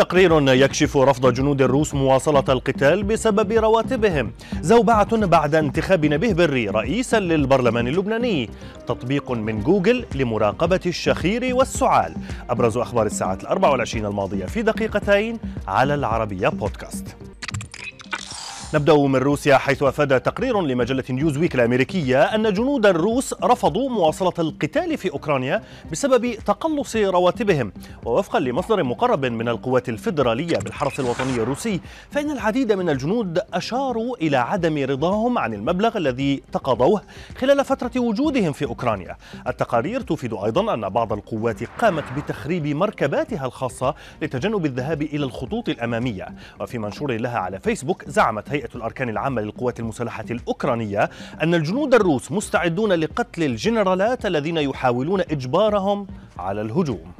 تقرير يكشف رفض جنود الروس مواصلة القتال بسبب رواتبهم. زوبعة بعد انتخاب نبيه بري رئيسا للبرلمان اللبناني. تطبيق من جوجل لمراقبة الشخير والسعال. أبرز أخبار الساعة الأربع والعشرين الماضية في دقيقتين على العربية بودكاست. نبدأ من روسيا حيث أفاد تقرير لمجلة نيوزويك الأمريكية أن جنود الروس رفضوا مواصلة القتال في أوكرانيا بسبب تقلص رواتبهم. ووفقا لمصدر مقرب من القوات الفيدرالية بالحرس الوطني الروسي فإن العديد من الجنود أشاروا إلى عدم رضاهم عن المبلغ الذي تقاضوه خلال فترة وجودهم في أوكرانيا. التقارير تفيد أيضا أن بعض القوات قامت بتخريب مركباتها الخاصة لتجنب الذهاب إلى الخطوط الأمامية. وفي منشور لها على فيسبوك زعمت هيئة هيئة الأركان العامة للقوات المسلحة الأوكرانية أن الجنود الروس مستعدون لقتل الجنرالات الذين يحاولون إجبارهم على الهجوم.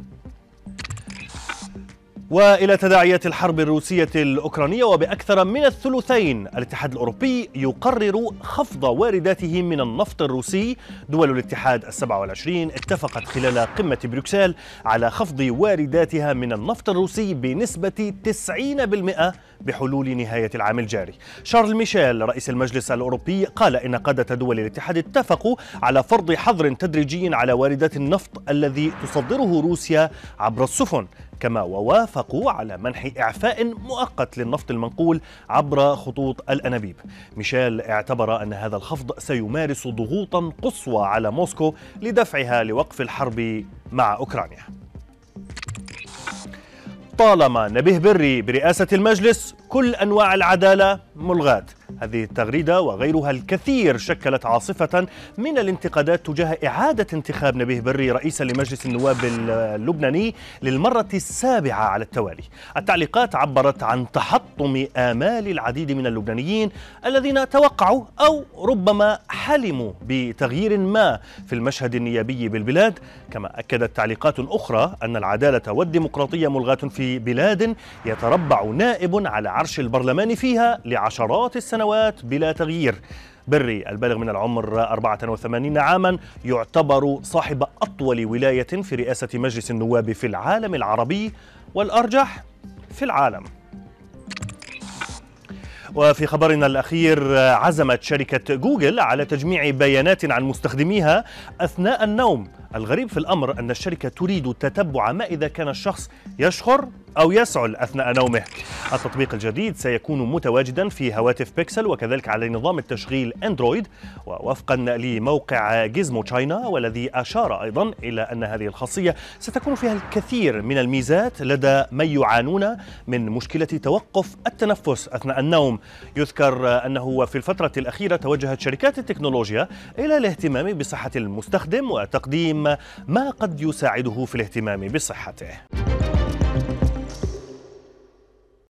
وإلى تداعيات الحرب الروسية الأوكرانية وبأكثر من الثلثين الاتحاد الأوروبي يقرر خفض وارداته من النفط الروسي. دول الاتحاد السبع والعشرين اتفقت خلال قمة بروكسل على خفض وارداتها من النفط الروسي بنسبة 90% بحلول نهاية العام الجاري. شارل ميشيل رئيس المجلس الأوروبي قال إن قادة دول الاتحاد اتفقوا على فرض حظر تدريجي على واردات النفط الذي تصدره روسيا عبر السفن كما ووافقوا على منح إعفاء مؤقت للنفط المنقول عبر خطوط الأنابيب. ميشيل اعتبر أن هذا الخفض سيمارس ضغوطا قصوى على موسكو لدفعها لوقف الحرب مع أوكرانيا. طالما نبيه بري برئاسة المجلس كل أنواع العدالة ملغاة. هذه التغريدة وغيرها الكثير شكلت عاصفة من الانتقادات تجاه إعادة انتخاب نبيه بري رئيسا لمجلس النواب اللبناني للمرة السابعة على التوالي. التعليقات عبرت عن تحطم آمال العديد من اللبنانيين الذين توقعوا أو ربما حلموا بتغيير ما في المشهد النيابي بالبلاد. كما أكدت تعليقات أخرى أن العدالة والديمقراطية ملغاة في بلاد يتربع نائب على عرش البرلمان فيها لعشرات السنوات بلا تغيير. بري البالغ من العمر 84 عاما يعتبر صاحب أطول ولاية في رئاسة مجلس النواب في العالم العربي والأرجح في العالم. وفي خبرنا الأخير عزمت شركة جوجل على تجميع بيانات عن مستخدميها أثناء النوم. الغريب في الأمر أن الشركة تريد تتبع ما إذا كان الشخص يشخر أو يسعل أثناء نومه. التطبيق الجديد سيكون متواجدا في هواتف بيكسل وكذلك على نظام التشغيل أندرويد ووفقا لموقع جيزمو تشاينا والذي أشار أيضا إلى أن هذه الخاصية ستكون فيها الكثير من الميزات لدى من يعانون من مشكلة توقف التنفس أثناء النوم. يذكر أنه في الفترة الأخيرة توجهت شركات التكنولوجيا إلى الاهتمام بصحة المستخدم وتقديم ما قد يساعده في الاهتمام بصحته.